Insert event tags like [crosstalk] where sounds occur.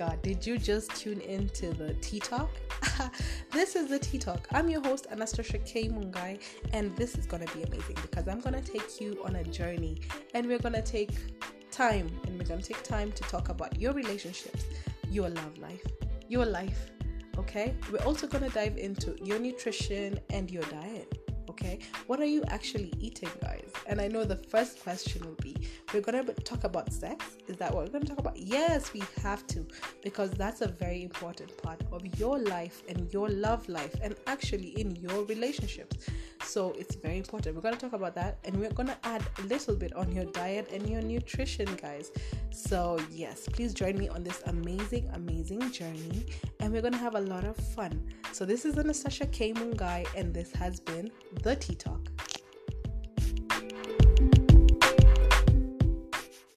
god, did you just tune into the Tea Talk? [laughs] this is the Tea Talk. I'm your host, Anastasia K. Mungai, and this is gonna be amazing because I'm gonna take you on a journey and we're gonna take time and we're gonna take time to talk about your relationships, your love life, your life. Okay, we're also gonna dive into your nutrition and your diet okay what are you actually eating guys? And i know the first question will be we're going to talk about sex? Is that what we're going to talk about? Yes we have to because that's a very important part of your life and your love life and actually in your relationships. So it's very important. We're going to talk about that and we're going to add a little bit on your diet and your nutrition guys. So yes please join me on this amazing amazing journey and we're going to have a lot of fun. So this is anastasia k mungai and this has been the Tea Talk.